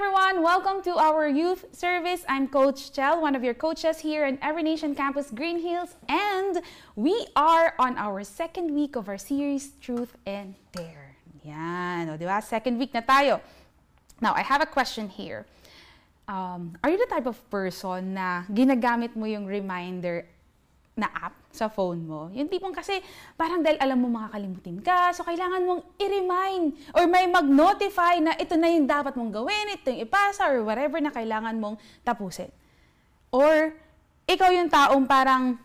everyone! Welcome to our youth service. I'm Coach Chel, one of your coaches here in Every Nation Campus Green Hills, and we are on our second week of our series Truth and Dare. Yan, o, di ba? Second week na tayo. Now, I have a question here. Um, are you the type of person na ginagamit mo yung reminder na app sa phone mo. Yung tipong kasi parang dahil alam mo makakalimutin ka, so kailangan mong i-remind or may mag-notify na ito na yung dapat mong gawin, ito yung ipasa or whatever na kailangan mong tapusin. Or ikaw yung taong parang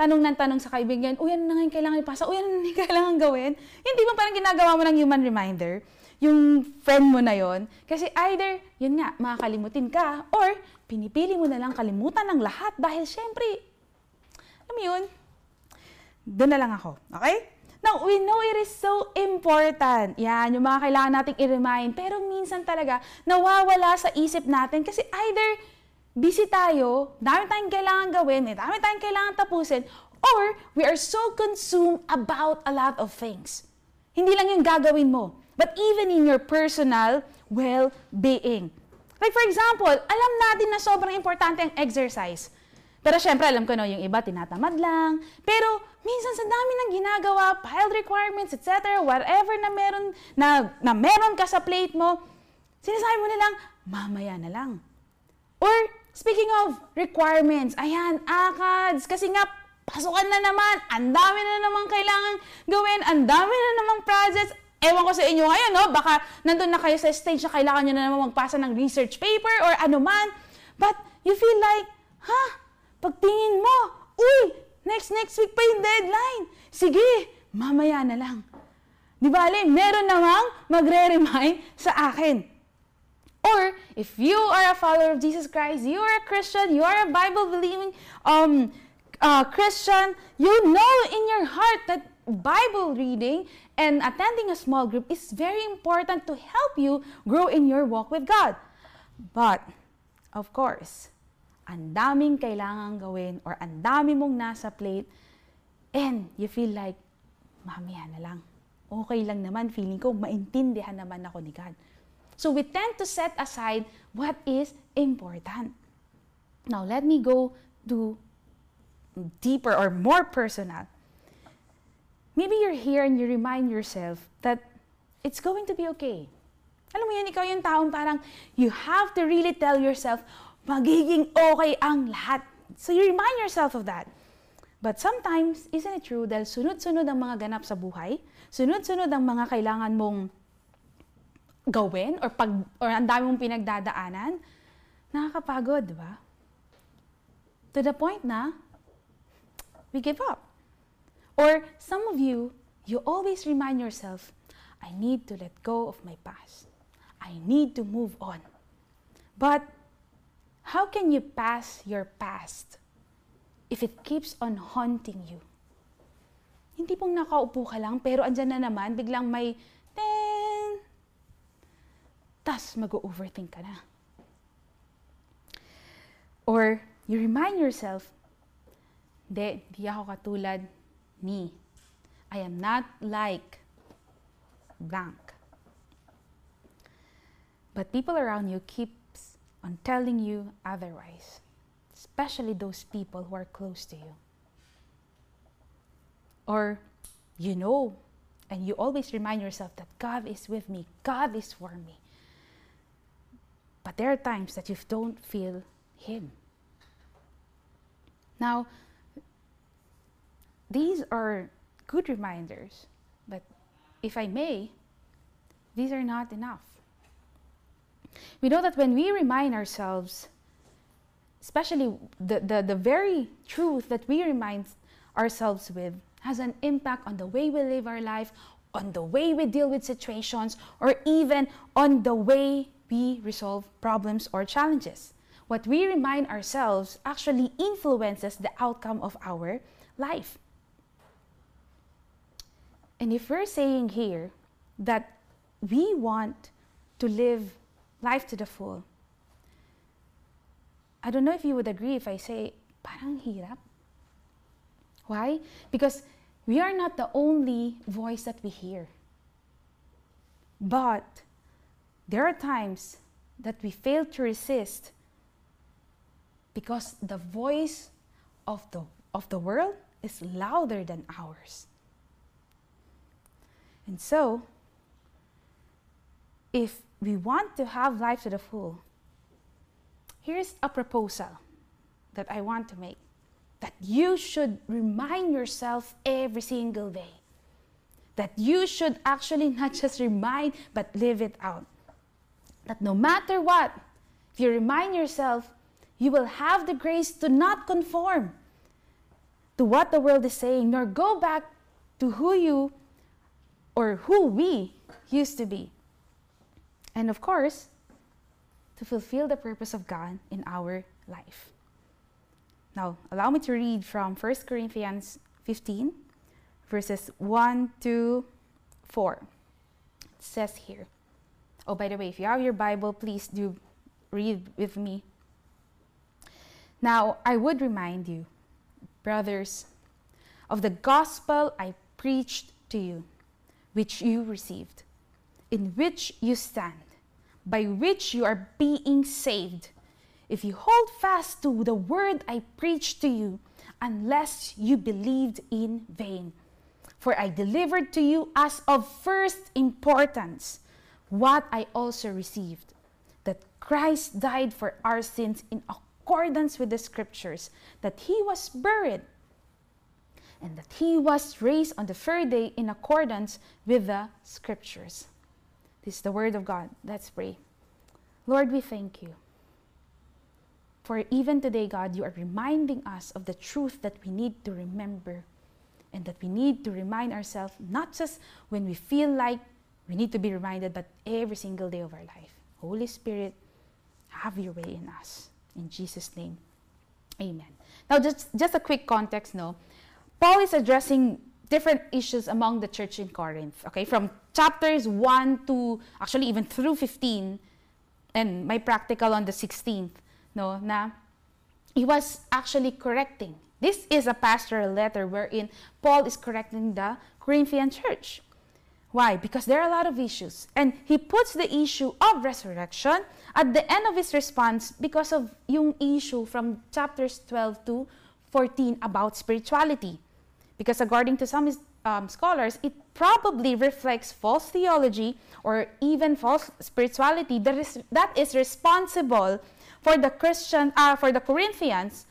tanong ng tanong sa kaibigan, uy, ano na nga yung kailangan ipasa? Uy, ano na yung kailangan gawin? Hindi mo parang ginagawa mo ng human reminder, yung friend mo na yon Kasi either, yun nga, makakalimutin ka, or pinipili mo na lang kalimutan ng lahat dahil syempre, alam mo yun? Doon na lang ako. Okay? Now, we know it is so important. Yan, yung mga kailangan nating i-remind. Pero minsan talaga, nawawala sa isip natin kasi either busy tayo, dami tayong kailangan gawin, may dami tayong kailangan tapusin, or we are so consumed about a lot of things. Hindi lang yung gagawin mo, but even in your personal well-being. Like for example, alam natin na sobrang importante ang exercise. Pero syempre, alam ko no, yung iba tinatamad lang. Pero minsan sa dami ng ginagawa, filed requirements, etc., whatever na meron, na, na meron ka sa plate mo, sinasabi mo nilang, mamaya na lang. Or, speaking of requirements, ayan, ACADS, kasi nga, pasukan na naman, ang dami na naman kailangan gawin, ang dami na naman projects, Ewan ko sa inyo ngayon, no? Baka nandun na kayo sa stage na kailangan nyo na naman magpasa ng research paper or ano man. But you feel like, ha? Huh? Pagtingin mo, uy, next next week pa yung deadline. Sige, mamaya na lang. Di ba, Alin, meron namang magre-remind sa akin. Or, if you are a follower of Jesus Christ, you are a Christian, you are a Bible-believing um, uh, Christian, you know in your heart that Bible reading and attending a small group is very important to help you grow in your walk with God. But, of course, ang daming kailangan gawin or ang dami mong nasa plate and you feel like, mamaya na lang. Okay lang naman, feeling ko, maintindihan naman ako ni God. So we tend to set aside what is important. Now, let me go to deeper or more personal. Maybe you're here and you remind yourself that it's going to be okay. Alam mo yun, ikaw yung taong parang you have to really tell yourself, magiging okay ang lahat. So you remind yourself of that. But sometimes, isn't it true, dahil sunod-sunod ang mga ganap sa buhay, sunod-sunod ang mga kailangan mong gawin or, pag, or ang dami mong pinagdadaanan, nakakapagod, di ba? To the point na, we give up. Or some of you, you always remind yourself, I need to let go of my past. I need to move on. But How can you pass your past if it keeps on haunting you? Hindi pong nakaupo ka lang, pero andyan na naman, biglang may ten, tas mag-overthink ka na. Or you remind yourself, hindi, di ako katulad ni. I am not like blank. But people around you keep on telling you otherwise, especially those people who are close to you. Or you know, and you always remind yourself that God is with me, God is for me. But there are times that you don't feel Him. Now, these are good reminders, but if I may, these are not enough. We know that when we remind ourselves, especially the, the, the very truth that we remind ourselves with, has an impact on the way we live our life, on the way we deal with situations, or even on the way we resolve problems or challenges. What we remind ourselves actually influences the outcome of our life. And if we're saying here that we want to live life to the full. I don't know if you would agree if I say, parang hirap. Why? Because we are not the only voice that we hear. But there are times that we fail to resist because the voice of the, of the world is louder than ours. And so, if we want to have life to the full, here's a proposal that I want to make that you should remind yourself every single day. That you should actually not just remind, but live it out. That no matter what, if you remind yourself, you will have the grace to not conform to what the world is saying, nor go back to who you or who we used to be. And of course, to fulfill the purpose of God in our life. Now, allow me to read from 1 Corinthians 15, verses 1 to 4. It says here. Oh, by the way, if you have your Bible, please do read with me. Now, I would remind you, brothers, of the gospel I preached to you, which you received, in which you stand, by which you are being saved if you hold fast to the word I preached to you, unless you believed in vain. For I delivered to you as of first importance what I also received that Christ died for our sins in accordance with the scriptures, that he was buried, and that he was raised on the third day in accordance with the scriptures. This is the word of God. Let's pray. Lord, we thank you. For even today, God, you are reminding us of the truth that we need to remember and that we need to remind ourselves not just when we feel like we need to be reminded, but every single day of our life. Holy Spirit, have your way in us. In Jesus' name, amen. Now, just, just a quick context, no? Paul is addressing different issues among the church in Corinth, okay? From chapters 1 to actually even through 15, and my practical on the 16th no, na he was actually correcting. This is a pastoral letter wherein Paul is correcting the Corinthian church. Why? Because there are a lot of issues. And he puts the issue of resurrection at the end of his response because of yung issue from chapters 12 to 14 about spirituality. Because according to some um, scholars, it probably reflects false theology or even false spirituality that is, that is responsible for the Christian, uh, for the Corinthians,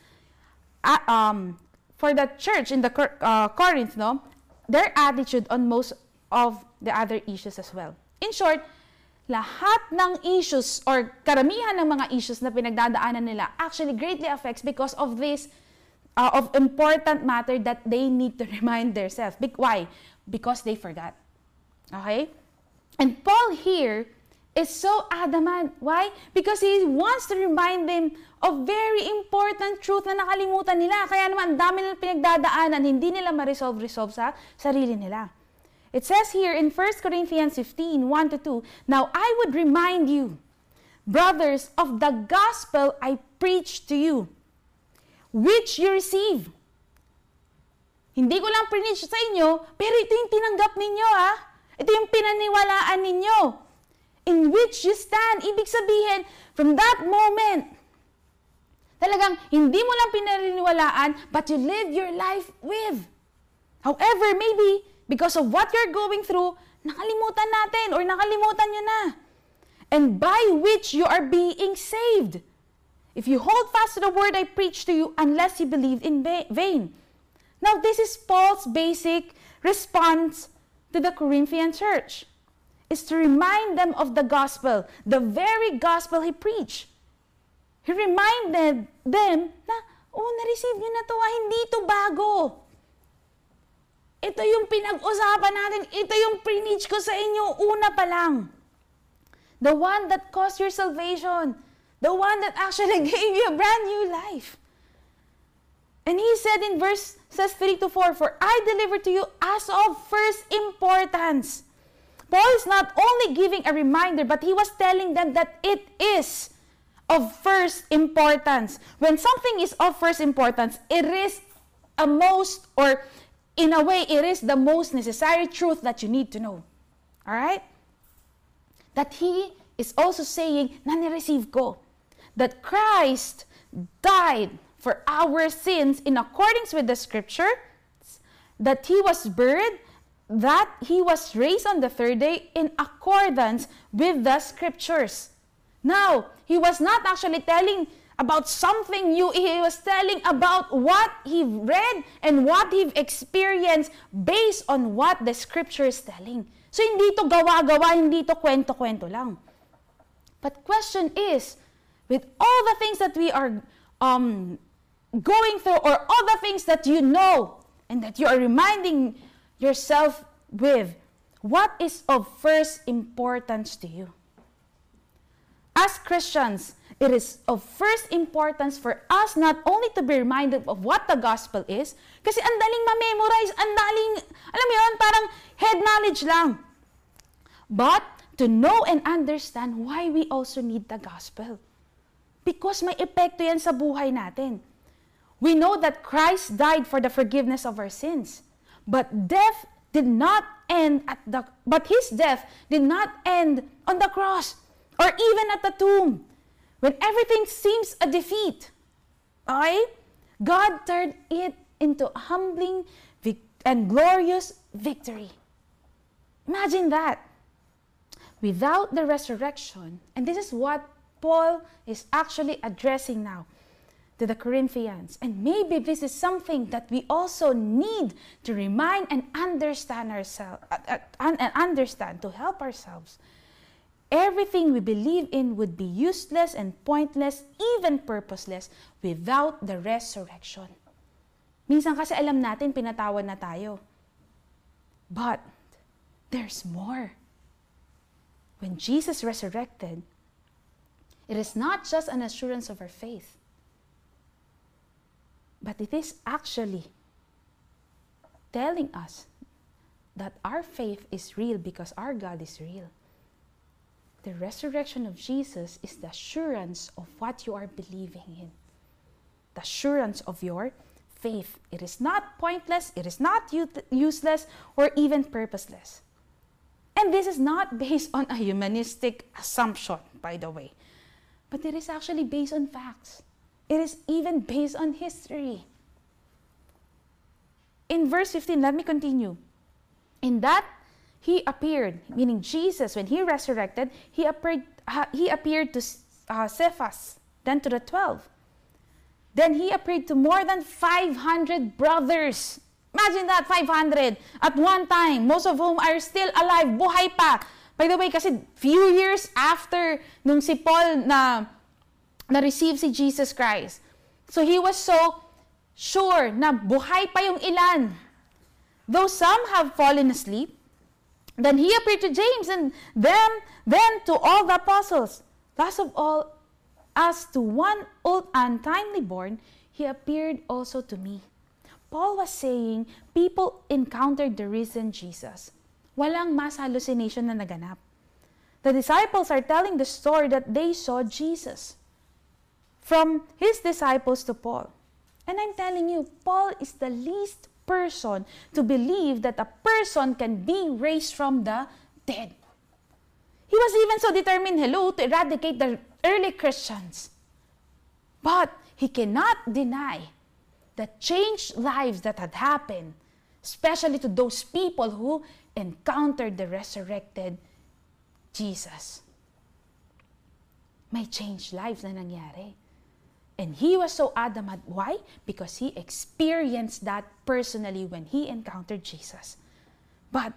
uh, um, for the church in the uh, Corinth, no, their attitude on most of the other issues as well. In short, lahat ng issues or karamihan ng mga issues na pinagdadaanan nila actually greatly affects because of this uh, of important matter that they need to remind themselves. Be- why? Because they forgot. Okay? And Paul here is so adamant. Why? Because he wants to remind them of very important truth na nakalimutan nila. Kaya naman, dami nilang pinagdadaanan, hindi nila ma-resolve-resolve sa sarili nila. It says here in 1 Corinthians 15, 1 to 2, Now I would remind you, brothers, of the gospel I preached to you, which you receive. Hindi ko lang preach sa inyo, pero ito yung tinanggap ninyo ha. Ito yung pinaniwalaan ninyo in which you stand. Ibig sabihin, from that moment, talagang hindi mo lang pinariniwalaan, but you live your life with. However, maybe because of what you're going through, nakalimutan natin or nakalimutan nyo na. And by which you are being saved. If you hold fast to the word I preach to you, unless you believe in vain. Now, this is Paul's basic response to the Corinthian church is to remind them of the gospel, the very gospel he preached. He reminded them na, oh, na-receive nyo na to, ah, hindi to bago. Ito yung pinag-usapan natin, ito yung preach ko sa inyo, una pa lang. The one that caused your salvation. The one that actually gave you a brand new life. And he said in verse says 3 to 4, For I delivered to you as of first importance Paul is not only giving a reminder, but he was telling them that it is of first importance. When something is of first importance, it is a most, or in a way, it is the most necessary truth that you need to know. All right? That he is also saying na nireceive ko that Christ died for our sins in accordance with the scripture, that he was buried, that he was raised on the third day in accordance with the scriptures. Now, he was not actually telling about something new. He was telling about what he read and what he experienced based on what the scripture is telling. So, hindi to gawa-gawa, hindi to kwento-kwento lang. But question is, with all the things that we are um, going through or all the things that you know and that you are reminding yourself with, what is of first importance to you? As Christians, it is of first importance for us not only to be reminded of what the gospel is, kasi ang daling ma-memorize, ang daling, alam mo yun, parang head knowledge lang. But to know and understand why we also need the gospel. Because may epekto yan sa buhay natin. We know that Christ died for the forgiveness of our sins. But death did not end at the but his death did not end on the cross or even at the tomb. When everything seems a defeat, okay? God turned it into a humbling and glorious victory. Imagine that. Without the resurrection, and this is what Paul is actually addressing now to the Corinthians. And maybe this is something that we also need to remind and understand ourselves uh, uh, and understand to help ourselves everything we believe in would be useless and pointless, even purposeless, without the resurrection. Minsan kasi alam natin, pinatawan na tayo. But, there's more. When Jesus resurrected, it is not just an assurance of our faith, but it is actually telling us that our faith is real because our God is real. The resurrection of Jesus is the assurance of what you are believing in, the assurance of your faith. It is not pointless, it is not useless, or even purposeless. And this is not based on a humanistic assumption, by the way, but it is actually based on facts. It is even based on history. In verse 15, let me continue. In that he appeared, meaning Jesus, when he resurrected, he appeared, he appeared to uh, Cephas, then to the 12. Then he appeared to more than 500 brothers. Imagine that, 500 at one time, most of whom are still alive, buhay pa. By the way, kasi few years after nung si Paul na na-receive si Jesus Christ. So he was so sure na buhay pa yung ilan. Though some have fallen asleep, then he appeared to James and then, then to all the apostles. Last of all, as to one old untimely born, he appeared also to me. Paul was saying, people encountered the risen Jesus. Walang mass hallucination na naganap. The disciples are telling the story that they saw Jesus. From his disciples to Paul. And I'm telling you, Paul is the least person to believe that a person can be raised from the dead. He was even so determined, hello, to eradicate the early Christians. But he cannot deny the changed lives that had happened, especially to those people who encountered the resurrected Jesus. May changed lives na nangyari. And he was so adamant. Why? Because he experienced that personally when he encountered Jesus. But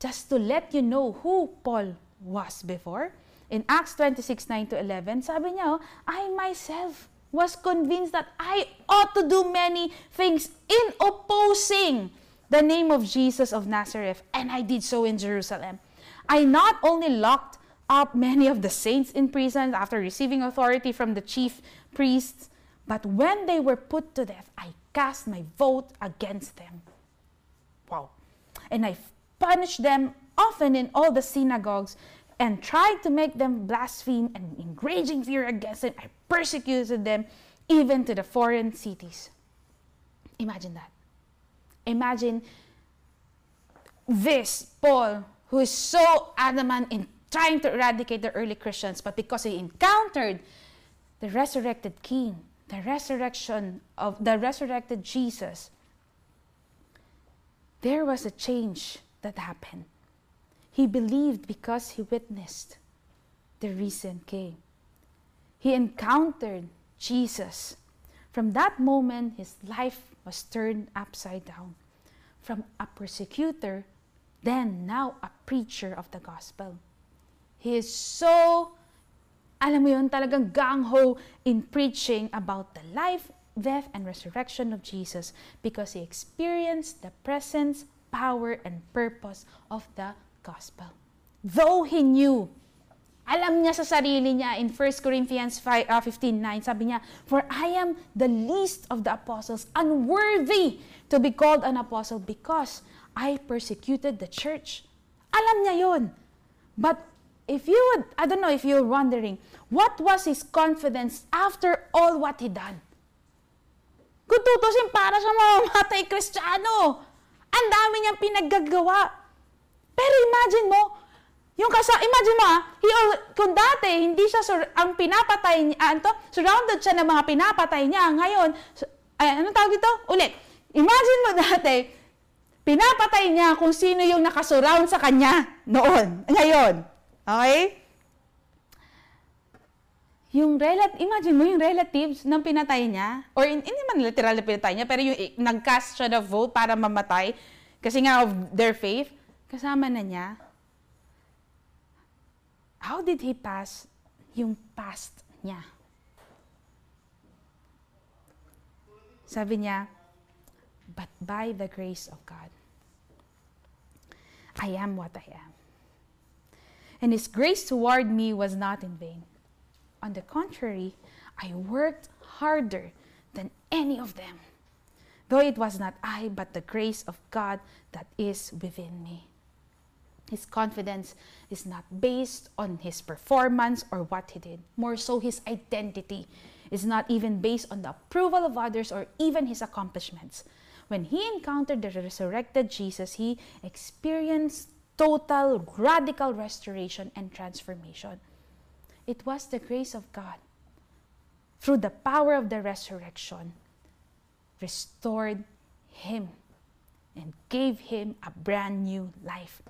just to let you know who Paul was before, in Acts 26, 9 to 11, sabi niya, oh, I myself was convinced that I ought to do many things in opposing the name of Jesus of Nazareth, and I did so in Jerusalem. I not only locked up many of the saints in prison after receiving authority from the chief priests, but when they were put to death, I cast my vote against them. Wow. And I punished them often in all the synagogues and tried to make them blaspheme and in raging fear against them. I persecuted them even to the foreign cities. Imagine that. Imagine this Paul, who is so adamant in trying to eradicate the early Christians, but because he encountered the resurrected King, the resurrection of the resurrected Jesus, there was a change that happened. He believed because he witnessed the risen King. He encountered Jesus. From that moment, his life was turned upside down. From a persecutor, then now a preacher of the gospel. He is so, alam mo yun, talagang gang-ho in preaching about the life, death, and resurrection of Jesus because he experienced the presence, power, and purpose of the gospel. Though he knew alam niya sa sarili niya in 1 Corinthians 5, uh, 15.9, sabi niya, For I am the least of the apostles, unworthy to be called an apostle because I persecuted the church. Alam niya yon. But if you would, I don't know if you're wondering, what was his confidence after all what he done? Kung tutusin para sa mamamatay kristyano, ang dami niyang pinaggagawa. Pero imagine mo, yung kasa, imagine mo ah, he, kung dati hindi siya sur, ang pinapatay niya, ah, to, surrounded siya ng mga pinapatay niya, ngayon, ay, anong tawag dito? Ulit. Imagine mo dati, pinapatay niya kung sino yung nakasurround sa kanya noon, ngayon. Okay? Yung relative, imagine mo yung relatives ng pinatay niya, or in, hindi man literal na pinatay niya, pero yung nag-cast siya na vote para mamatay, kasi nga of their faith, kasama na niya, How did he pass yung past niya? Sabi niya, but by the grace of God, I am what I am. And His grace toward me was not in vain. On the contrary, I worked harder than any of them, though it was not I, but the grace of God that is within me. His confidence is not based on his performance or what he did. More so, his identity is not even based on the approval of others or even his accomplishments. When he encountered the resurrected Jesus, he experienced total, radical restoration and transformation. It was the grace of God, through the power of the resurrection, restored him and gave him a brand new life.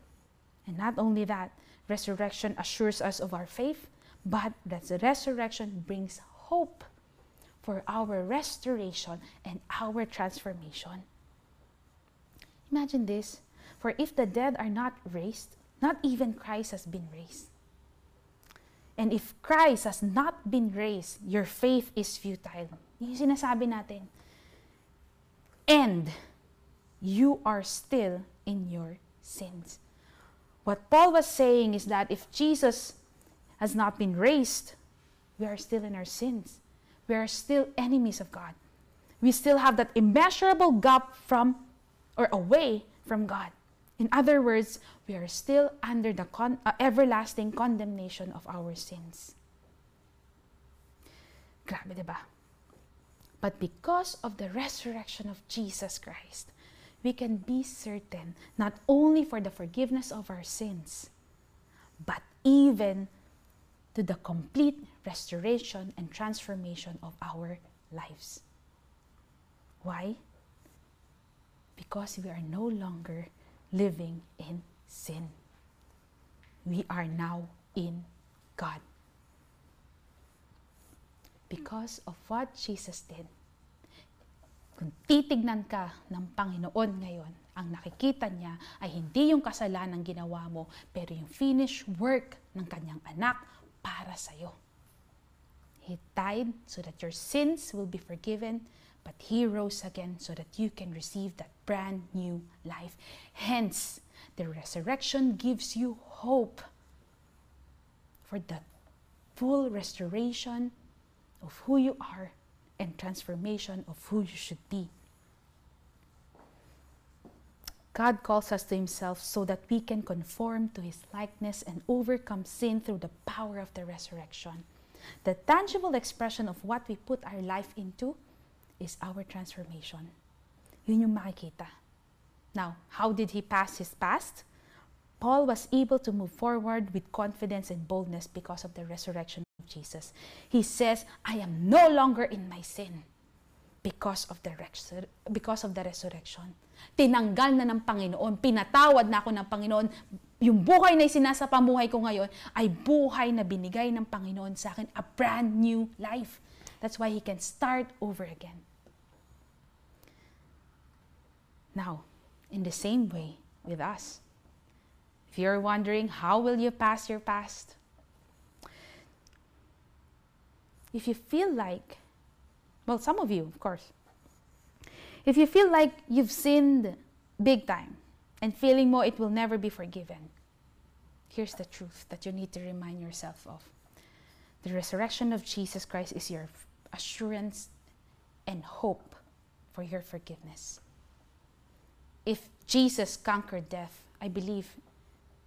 And not only that, resurrection assures us of our faith, but that the resurrection brings hope for our restoration and our transformation. Imagine this for if the dead are not raised, not even Christ has been raised. And if Christ has not been raised, your faith is futile. Yung sinasabi natin. And you are still in your sins. What Paul was saying is that if Jesus has not been raised, we are still in our sins. We are still enemies of God. We still have that immeasurable gap from or away from God. In other words, we are still under the con- uh, everlasting condemnation of our sins. Grabe, diba? But because of the resurrection of Jesus Christ, we can be certain not only for the forgiveness of our sins, but even to the complete restoration and transformation of our lives. Why? Because we are no longer living in sin. We are now in God. Because of what Jesus did Kung titignan ka ng Panginoon ngayon, ang nakikita niya ay hindi yung kasalanan ginawa mo, pero yung finished work ng kanyang anak para sa iyo. He died so that your sins will be forgiven, but He rose again so that you can receive that brand new life. Hence, the resurrection gives you hope for the full restoration of who you are and transformation of who you should be. God calls us to Himself so that we can conform to His likeness and overcome sin through the power of the resurrection. The tangible expression of what we put our life into is our transformation. Yun yung makikita. Now, how did He pass His past? Paul was able to move forward with confidence and boldness because of the resurrection Jesus. He says, I am no longer in my sin because of the, because of the resurrection. Tinanggal na ng Panginoon, pinatawad na ako ng Panginoon. Yung buhay na isinasapamuhay ko ngayon ay buhay na binigay ng Panginoon sa akin, a brand new life. That's why He can start over again. Now, in the same way with us, if you're wondering how will you pass your past, if you feel like, well, some of you, of course, if you feel like you've sinned big time and feeling more it will never be forgiven, here's the truth that you need to remind yourself of. The resurrection of Jesus Christ is your assurance and hope for your forgiveness. If Jesus conquered death, I believe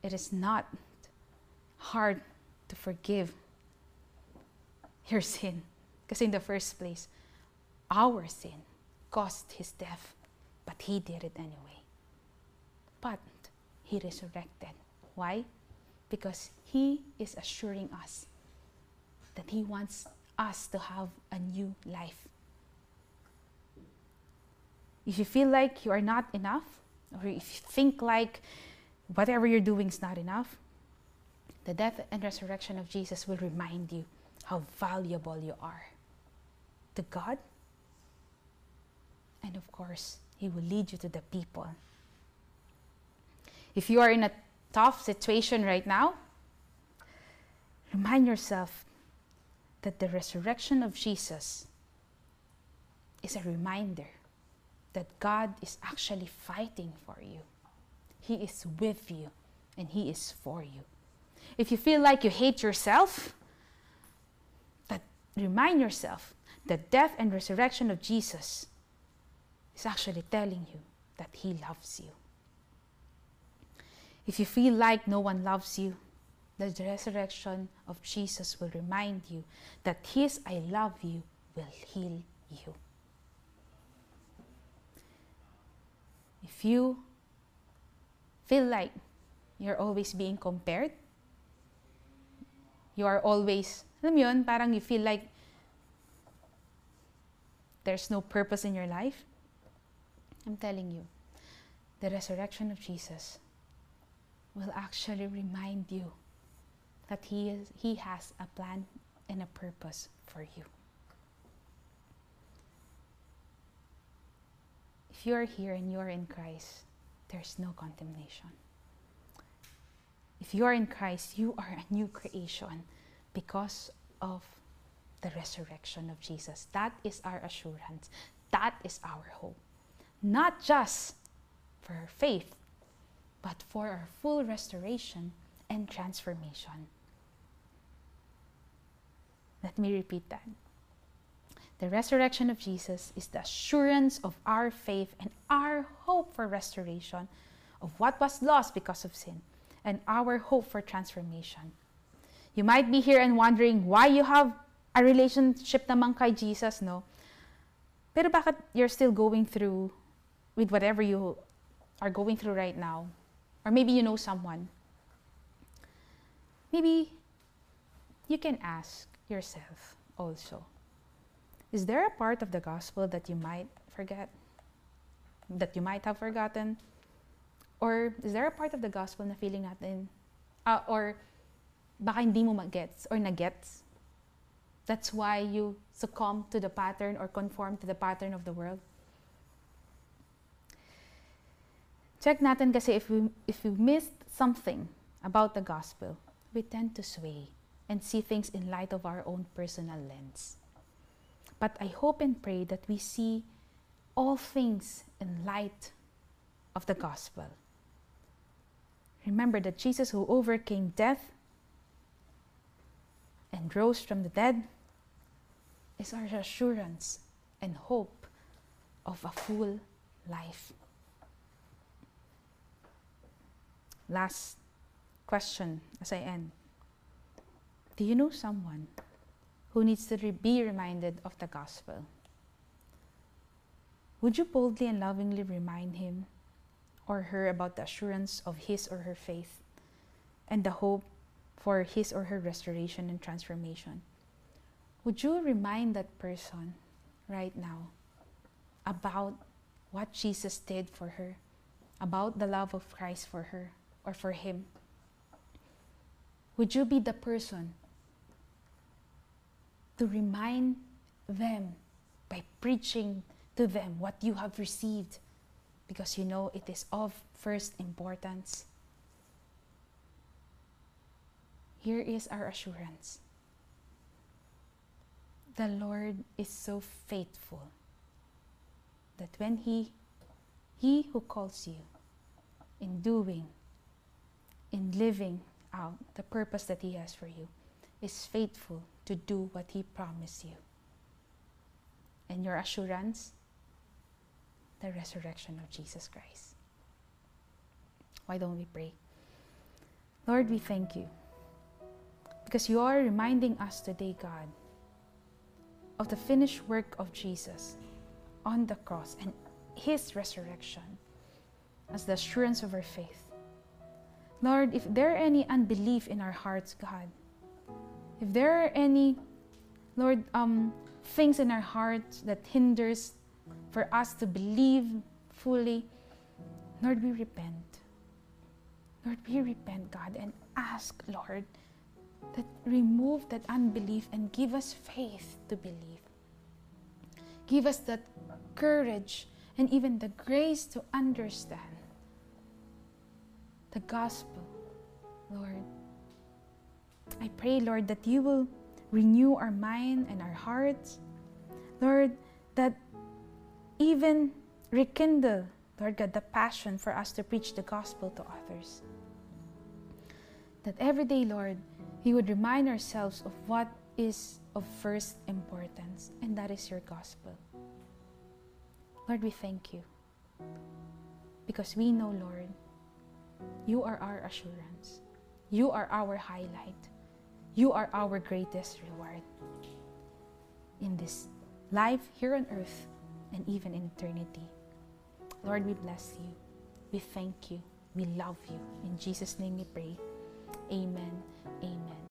it is not hard to forgive your sin. Because in the first place, our sin caused his death, but he did it anyway. But he resurrected. Why? Because he is assuring us that he wants us to have a new life. If you feel like you are not enough, or if you think like whatever you're doing is not enough, the death and resurrection of Jesus will remind you how valuable you are to God. And of course, He will lead you to the people. If you are in a tough situation right now, remind yourself that the resurrection of Jesus is a reminder that God is actually fighting for you. He is with you and He is for you. If you feel like you hate yourself, remind yourself that death and resurrection of Jesus is actually telling you that He loves you. If you feel like no one loves you, the resurrection of Jesus will remind you that His I love you will heal you. If you feel like you're always being compared, you are always, alam yun, parang you feel like there's no purpose in your life, I'm telling you, the resurrection of Jesus will actually remind you that he, is, he has a plan and a purpose for you. If you are here and you are in Christ, there's no condemnation. If you are in Christ, you are a new creation because of the resurrection of Jesus. That is our assurance. That is our hope. Not just for our faith, but for our full restoration and transformation. Let me repeat that. The resurrection of Jesus is the assurance of our faith and our hope for restoration of what was lost because of sin and our hope for transformation. You might be here and wondering why you have a relationship naman kay Jesus, no? Pero bakit you're still going through with whatever you are going through right now? Or maybe you know someone. Maybe you can ask yourself also is there a part of the gospel that you might forget? That you might have forgotten? Or is there a part of the gospel na feeling natin, uh, or baka hindi mo magets or nagets? That's why you succumb to the pattern or conform to the pattern of the world? Check natin kasi if we, if we missed something about the gospel, we tend to sway and see things in light of our own personal lens. But I hope and pray that we see all things in light of the gospel. Remember that Jesus, who overcame death and rose from the dead, is our assurance and hope of a full life. Last question as I end Do you know someone who needs to re- be reminded of the gospel. Would you boldly and lovingly remind him or her about the assurance of his or her faith? and the hope for his or her restoration and transformation. Would you remind that person right now about what Jesus did for her, about the love of Christ for her or for him? Would you be the person to remind them by preaching to them what you have received because you know it is of first importance? Here is our assurance. The Lord is so faithful that when He, He who calls you in doing, in living out the purpose that He has for you, is faithful to do what He promised you. And your assurance, the resurrection of Jesus Christ. Why don't we pray? Lord, we thank you because you are reminding us today, God, of the finished work of Jesus on the cross and his resurrection as the assurance of our faith. Lord, if there are any unbelief in our hearts, God, if there are any, Lord, um, things in our hearts that hinders for us to believe fully, Lord, we repent. Lord, we repent, God, and ask, Lord, that remove that unbelief and give us faith to believe. Give us that courage and even the grace to understand the gospel, Lord. I pray, Lord, that you will renew our mind and our hearts. Lord, that even rekindle, Lord God, the passion for us to preach the gospel to others. That every day, Lord, we would remind ourselves of what is of first importance, and that is your gospel. Lord, we thank you because we know, Lord, you are our assurance. You are our highlight. You are our greatest reward in this life here on earth and even in eternity. Lord, we bless you. We thank you. We love you. In Jesus' name we pray. Amen. Amen.